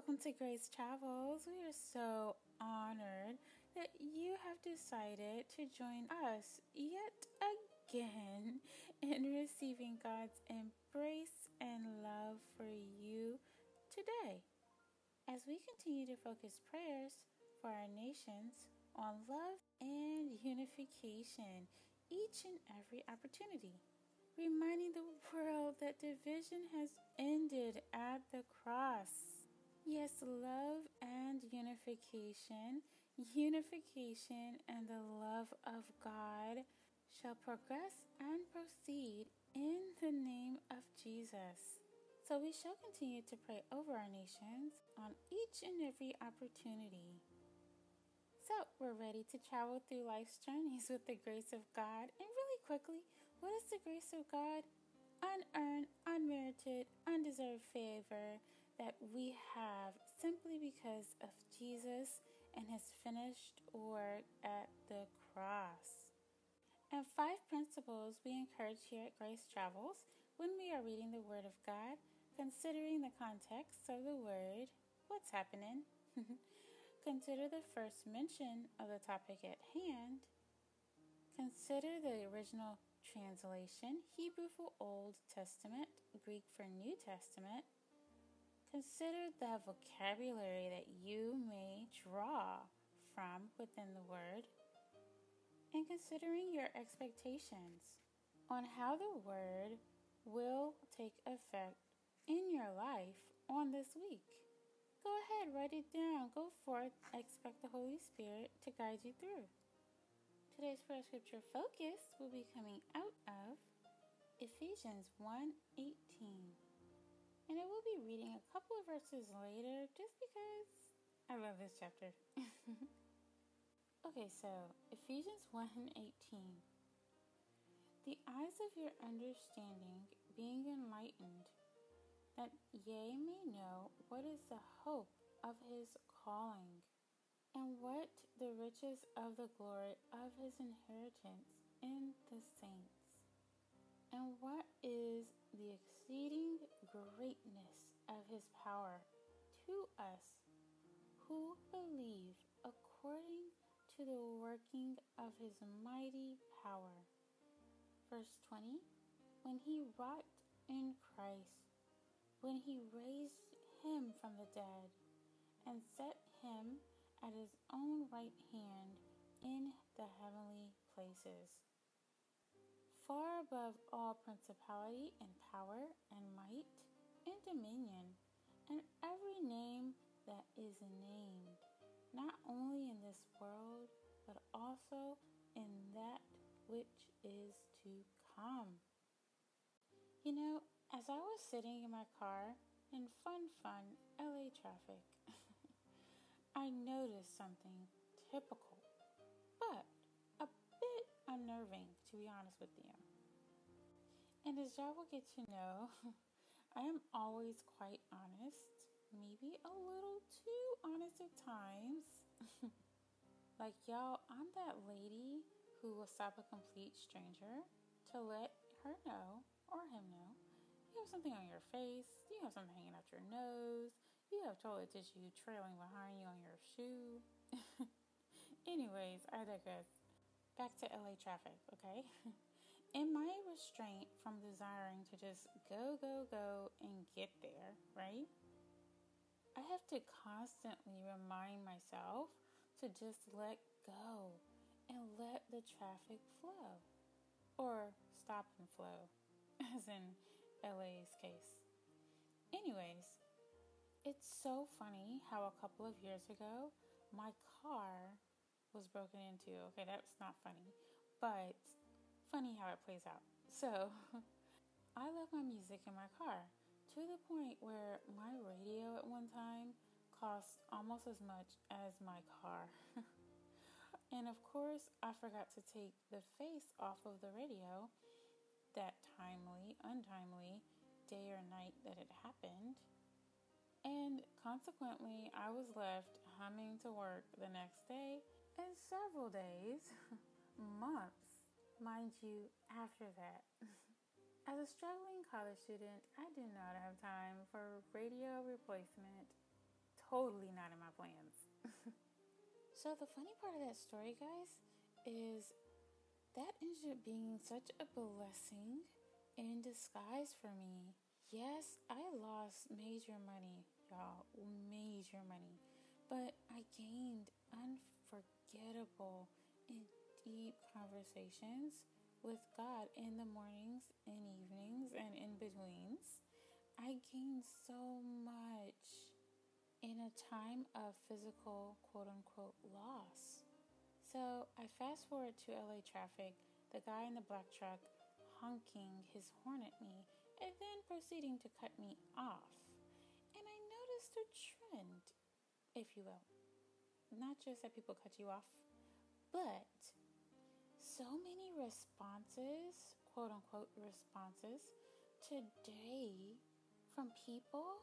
welcome to Grace Travels. We are so honored that you have decided to join us yet again in receiving God's embrace and love for you today. As we continue to focus prayers for our nations on love and unification each and every opportunity reminding the world that division has ended at the cross. Yes, love and unification, unification and the love of God shall progress and proceed in the name of Jesus. So we shall continue to pray over our nations on each and every opportunity. So we're ready to travel through life's journeys with the grace of God. And really quickly, what is the grace of God? Unearned, unmerited, undeserved favor that we have simply because of Jesus and his finished work at the cross. And five principles we encourage here at Grace Travels when we are reading the Word of God, considering the context of the Word, what's happening. Consider the first mention of the topic at hand. Consider the original translation, Hebrew for Old Testament, Greek for New Testament. Consider the vocabulary that you may draw from within the word, and considering your expectations on how the word will take effect in your life on this week. Go ahead, write it down. Go forth. Expect the Holy Spirit to guide you through. Today's prayer scripture focus will be coming out of Ephesians 1:18. And I will be reading a couple of verses later just because I love this chapter. okay, so Ephesians 1:18. The eyes of your understanding being enlightened, that ye may know what is the hope of his calling and what the riches of the glory of his inheritance in the saints? And what is the exceeding greatness of his power to us who believe according to the working of his mighty power? Verse 20 When he wrought in Christ, when he raised him from the dead and set him at his own right hand in the heavenly places, far above all principality and power and might and dominion, and every name that is named, not only in this world, but also in that which is to come. You know, as I was sitting in my car in fun, fun LA traffic, I noticed something typical, but a bit unnerving, to be honest with you. And as y'all will get to know, I am always quite honest, maybe a little too honest at times. like, y'all, I'm that lady who will stop a complete stranger to let her know or him know you have something on your face, you have something hanging out your nose, you have toilet tissue trailing behind you on your shoe. Anyways, I digress. Back to LA traffic, okay? In my restraint from desiring to just go, go, go and get there, right? I have to constantly remind myself to just let go and let the traffic flow. Or stop and flow, as in LA's case. Anyways, it's so funny how a couple of years ago my car was broken into. Okay, that's not funny, but funny how it plays out. So, I left my music in my car to the point where my radio at one time cost almost as much as my car. and of course, I forgot to take the face off of the radio that timely, untimely day or night that it happened. And consequently, I was left humming to work the next day and several days, months, mind you, after that. As a struggling college student, I did not have time for radio replacement totally not in my plans. so, the funny part of that story, guys, is that ended up being such a blessing in disguise for me. Yes, I lost major money, y'all, major money, but I gained unforgettable and deep conversations with God in the mornings and evenings and in betweens. I gained so much in a time of physical quote unquote loss. So I fast forward to LA traffic, the guy in the black truck honking his horn at me and then proceeding to cut me off. And I noticed a trend, if you will. Not just that people cut you off, but so many responses, quote unquote responses, today from people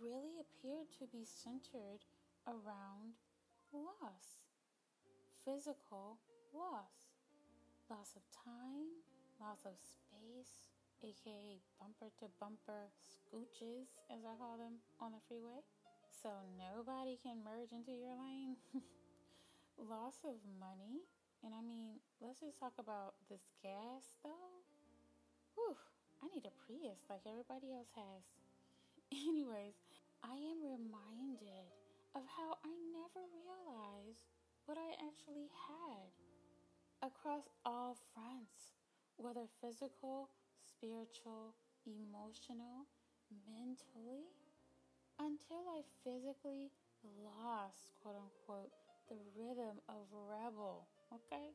really appeared to be centered around loss, physical loss, loss of time, loss of space, aka bumper to bumper scooches, as I call them, on the freeway. So nobody can merge into your lane. loss of money. And I mean, let's just talk about this gas though. Whew, I need a Prius like everybody else has. Anyways, I am reminded of how I never realized what I actually had across all fronts whether physical, spiritual, emotional, mentally, until I physically lost, quote unquote, the rhythm of rebel. Okay?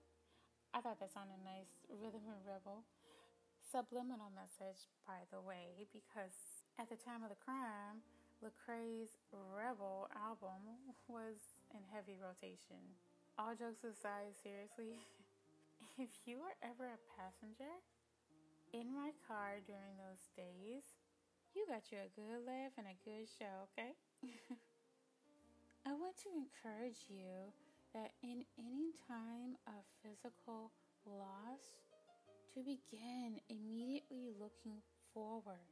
I thought that sounded nice, rhythm and rebel. Subliminal message, by the way, because at the time of the crime, Lecrae's Rebel album was in heavy rotation. All jokes aside, seriously, if you were ever a passenger in my car during those days, you got you a good laugh and a good show, okay? I want to encourage you that in any time of physical loss, to begin immediately looking forward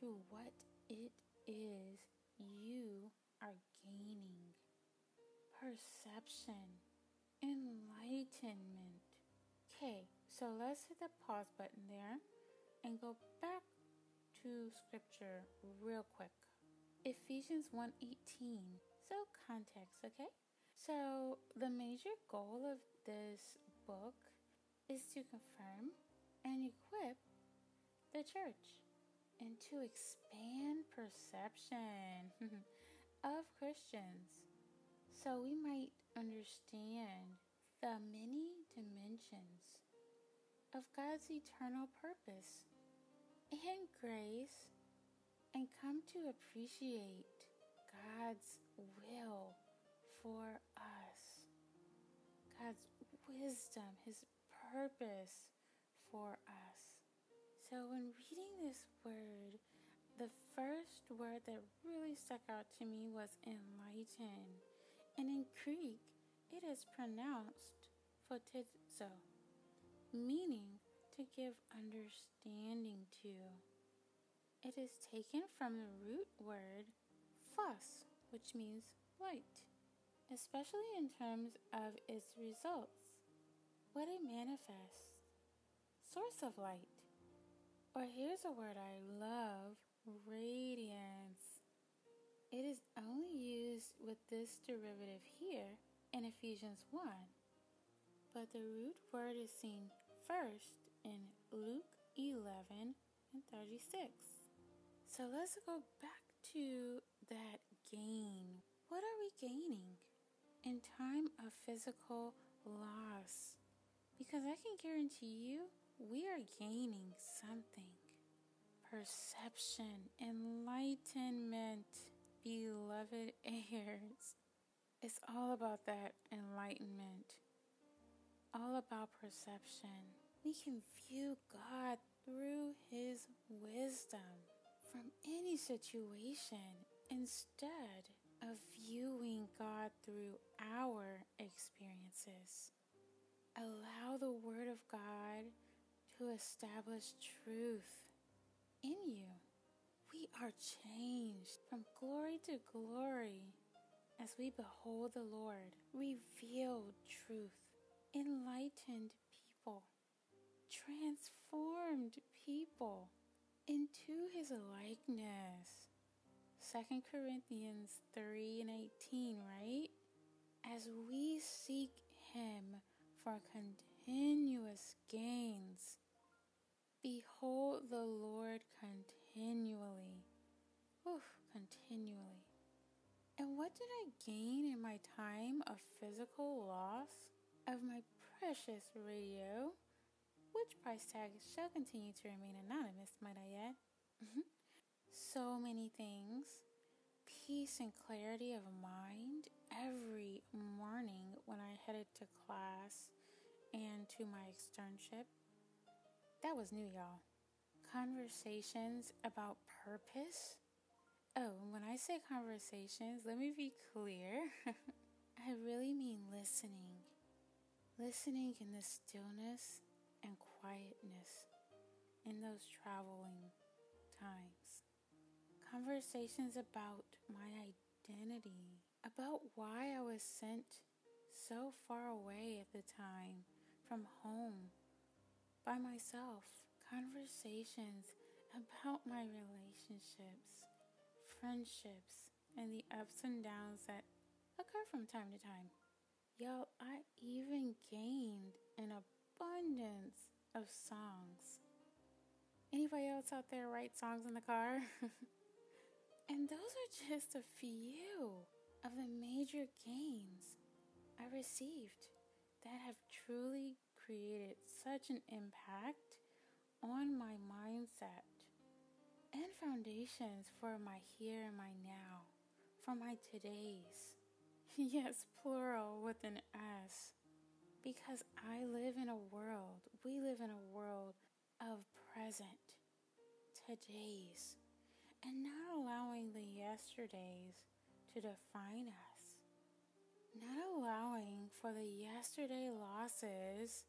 to what it is you are gaining perception, enlightenment, Okay, so let's hit the pause button there and go back to scripture real quick. Ephesians 1:18. So context, okay? So the major goal of this book is to confirm and equip the church and to expand perception of Christians so we might understand the many dimensions of God's eternal purpose and grace and come to appreciate God's will for us, God's wisdom, His purpose for us. So, when reading this word, the first word that really stuck out to me was enlighten. And in Greek, it is pronounced photizo, meaning to give understanding to. It is taken from the root word phos, which means light, especially in terms of its results, what it manifests, source of light. Or here's a word I love radiance. It is only used with this derivative here in Ephesians 1, but the root word is seen first in Luke 11 and 36. So let's go back to that gain. What are we gaining in time of physical loss? Because I can guarantee you, we are gaining something. Perception, enlightenment, beloved heirs. It's all about that enlightenment, all about perception. We can view God through His wisdom from any situation instead of viewing God through our experiences. Allow the Word of God to establish truth in you. We are changed from glory to glory as we behold the Lord, revealed truth, enlightened people, transformed people into his likeness. 2 Corinthians 3 and 18, right? As we seek him for continuous gains, behold the Lord continually. Oof, continually. And what did I gain in my time of physical loss of my precious radio? Which price tag shall continue to remain anonymous, might I add? Mm-hmm. so many things. Peace and clarity of mind every morning when I headed to class and to my externship. That was new, y'all. Conversations about purpose Oh, when I say conversations, let me be clear. I really mean listening. Listening in the stillness and quietness in those traveling times. Conversations about my identity, about why I was sent so far away at the time from home by myself. Conversations about my relationships friendships, and the ups and downs that occur from time to time. Y'all, I even gained an abundance of songs. Anybody else out there write songs in the car? and those are just a few of the major gains I received that have truly created such an impact on my mindset and foundations for my here and my now, for my todays. Yes, plural with an S. Because I live in a world, we live in a world of present, todays, and not allowing the yesterdays to define us. Not allowing for the yesterday losses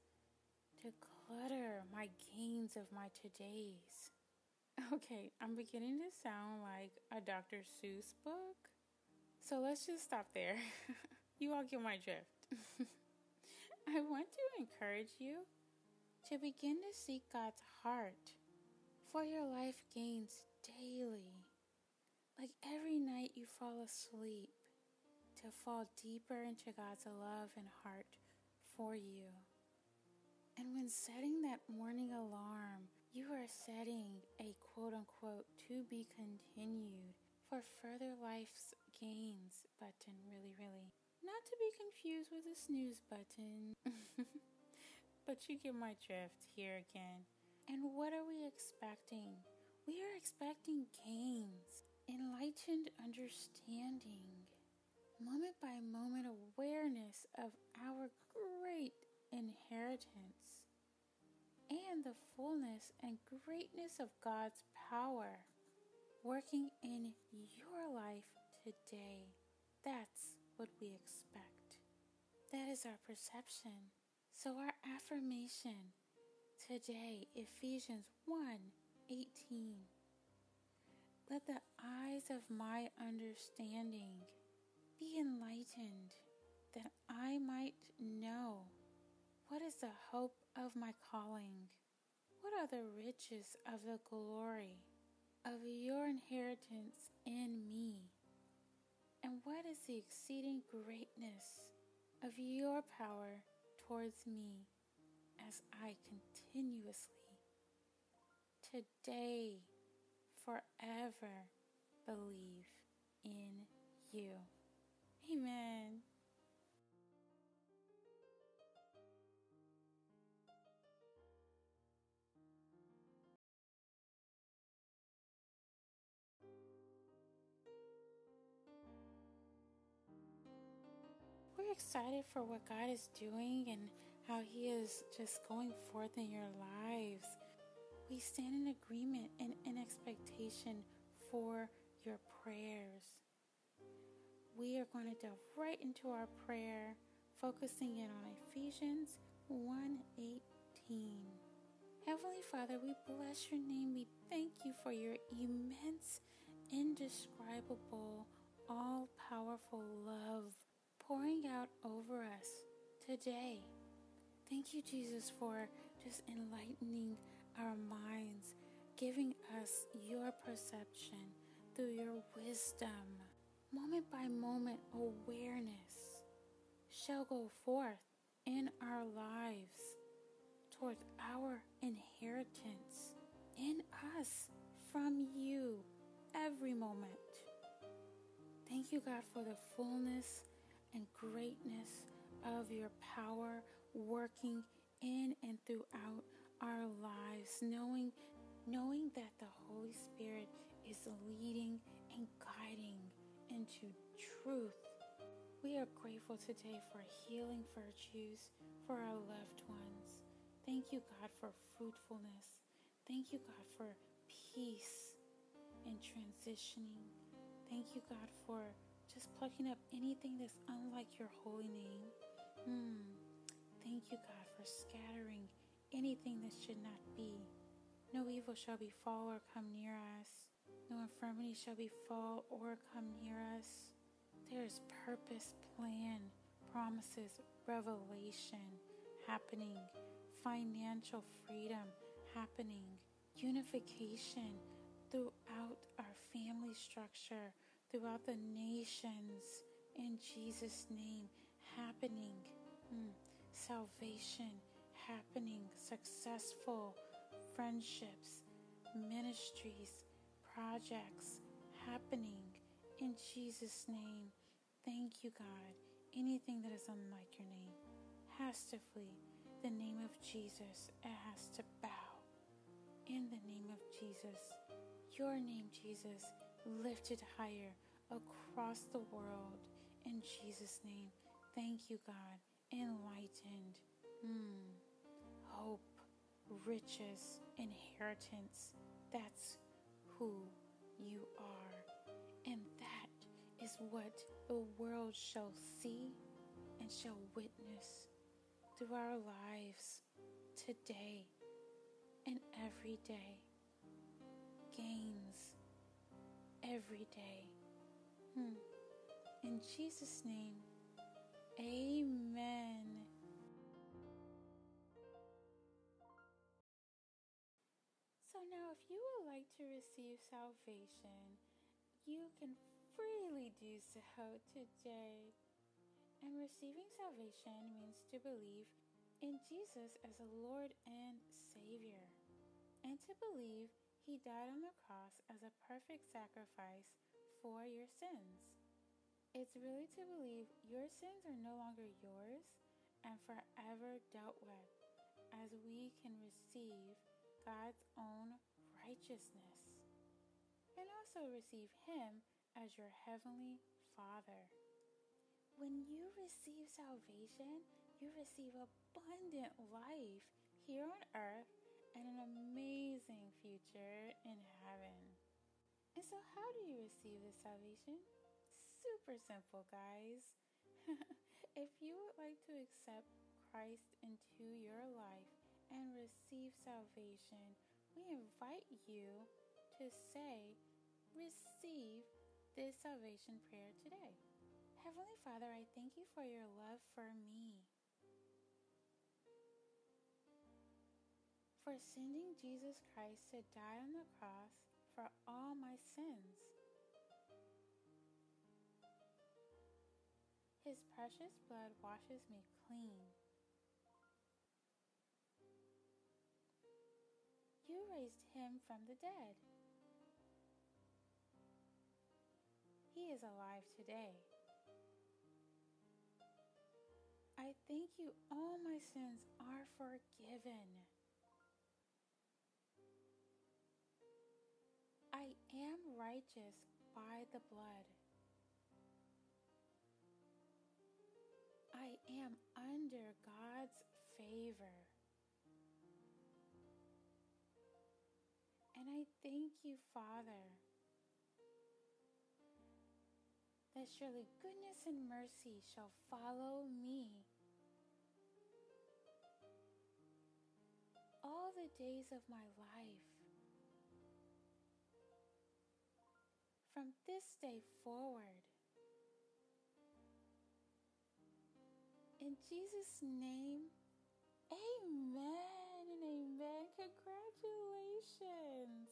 to clutter my gains of my todays. Okay, I'm beginning to sound like a Dr. Seuss book. So let's just stop there. you all get my drift. I want to encourage you to begin to seek God's heart for your life gains daily. Like every night you fall asleep, to fall deeper into God's love and heart for you. And when setting that morning alarm, you are setting a quote unquote to be continued for further life's gains button, really, really. Not to be confused with the snooze button. but you get my drift here again. And what are we expecting? We are expecting gains, enlightened understanding, moment by moment awareness of our great inheritance and the fullness and greatness of God's power working in your life today. That's what we expect. That is our perception. So, our affirmation today, Ephesians 1 18. Let the eyes of my understanding be enlightened, that I might know what is the hope of my calling? What are the riches of the glory of your inheritance in me? And what is the exceeding greatness of your power towards me as I continuously, today, forever believe in you? Amen. Excited for what God is doing and how He is just going forth in your lives. We stand in agreement and in expectation for your prayers. We are going to delve right into our prayer, focusing in on Ephesians 1:18. Heavenly Father, we bless your name. We thank you for your immense, indescribable, all powerful love pouring out over us today. Thank you, Jesus, for just enlightening our minds, giving us your perception through your wisdom. Moment by moment awareness shall go forth in our lives towards our inheritance in us from you every moment. Thank you, God, for the fullness and greatness of your power working in and throughout our lives, knowing knowing that the Holy Spirit is leading and guiding into truth. We are grateful today for healing virtues for our loved ones. Thank you, God, for fruitfulness. Thank you, God, for peace and transitioning. Thank you, God, for just plucking up anything that's unlike your holy name. Hmm. Thank you, God, for scattering anything that should not be. No evil shall befall or come near us. No infirmity shall befall or come near us. There is purpose, plan, promises, revelation happening, financial freedom happening, unification throughout our family structure, throughout the nations, in Jesus' name, happening. Mm. Salvation happening, successful friendships, ministries, projects happening in Jesus' name. Thank you, God. Anything that is unlike your name has to flee. The name of Jesus, it has to bow. In the name of Jesus, your name, Jesus, lifted higher across the world. In Jesus' name, thank you, God. Enlightened, mm. hope, riches, inheritance. That's who you are. And that is what the world shall see and shall witness through our lives today and every day. Gains every day. Hmm. In Jesus' name, amen. So now, if you would like to receive salvation, you can freely do so today. And receiving salvation means to believe in Jesus as a Lord and Savior, and to believe He died on the cross as a perfect sacrifice for your sins. It's really to believe your sins are no longer yours and forever dealt with, as we can receive God's own righteousness and also receive Him as your Heavenly Father. When you receive salvation, you receive abundant life here on earth and an amazing future in heaven. And so, how do you receive this salvation? Super simple, guys. if you would like to accept Christ into your life and receive salvation, we invite you to say, Receive this salvation prayer today. Heavenly Father, I thank you for your love for me. For sending Jesus Christ to die on the cross for all my sins. His precious blood washes me clean. You raised him from the dead. He is alive today. I thank you, all my sins are forgiven. I am righteous by the blood. I am under God's favor. And I thank you, Father, that surely goodness and mercy shall follow me all the days of my life. From this day forward, in Jesus' name, amen and amen. Congratulations.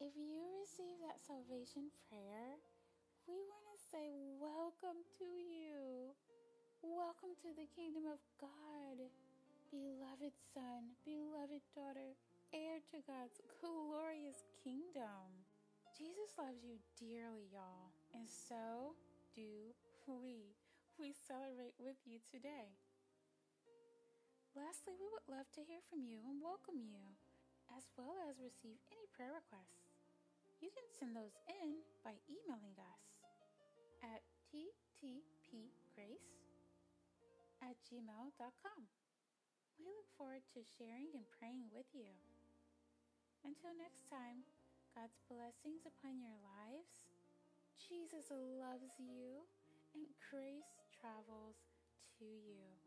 If you receive that salvation prayer, we want to say welcome to you. Welcome to the kingdom of God. Beloved son, beloved daughter, heir to God's glorious kingdom. Jesus loves you dearly, y'all, and so do we. We celebrate with you today. Lastly, we would love to hear from you and welcome you, as well as receive any prayer requests. You can send those in by emailing us at ttpgrace at gmail.com. We look forward to sharing and praying with you. Until next time, God's blessings upon your lives. Jesus loves you, and grace travels to you.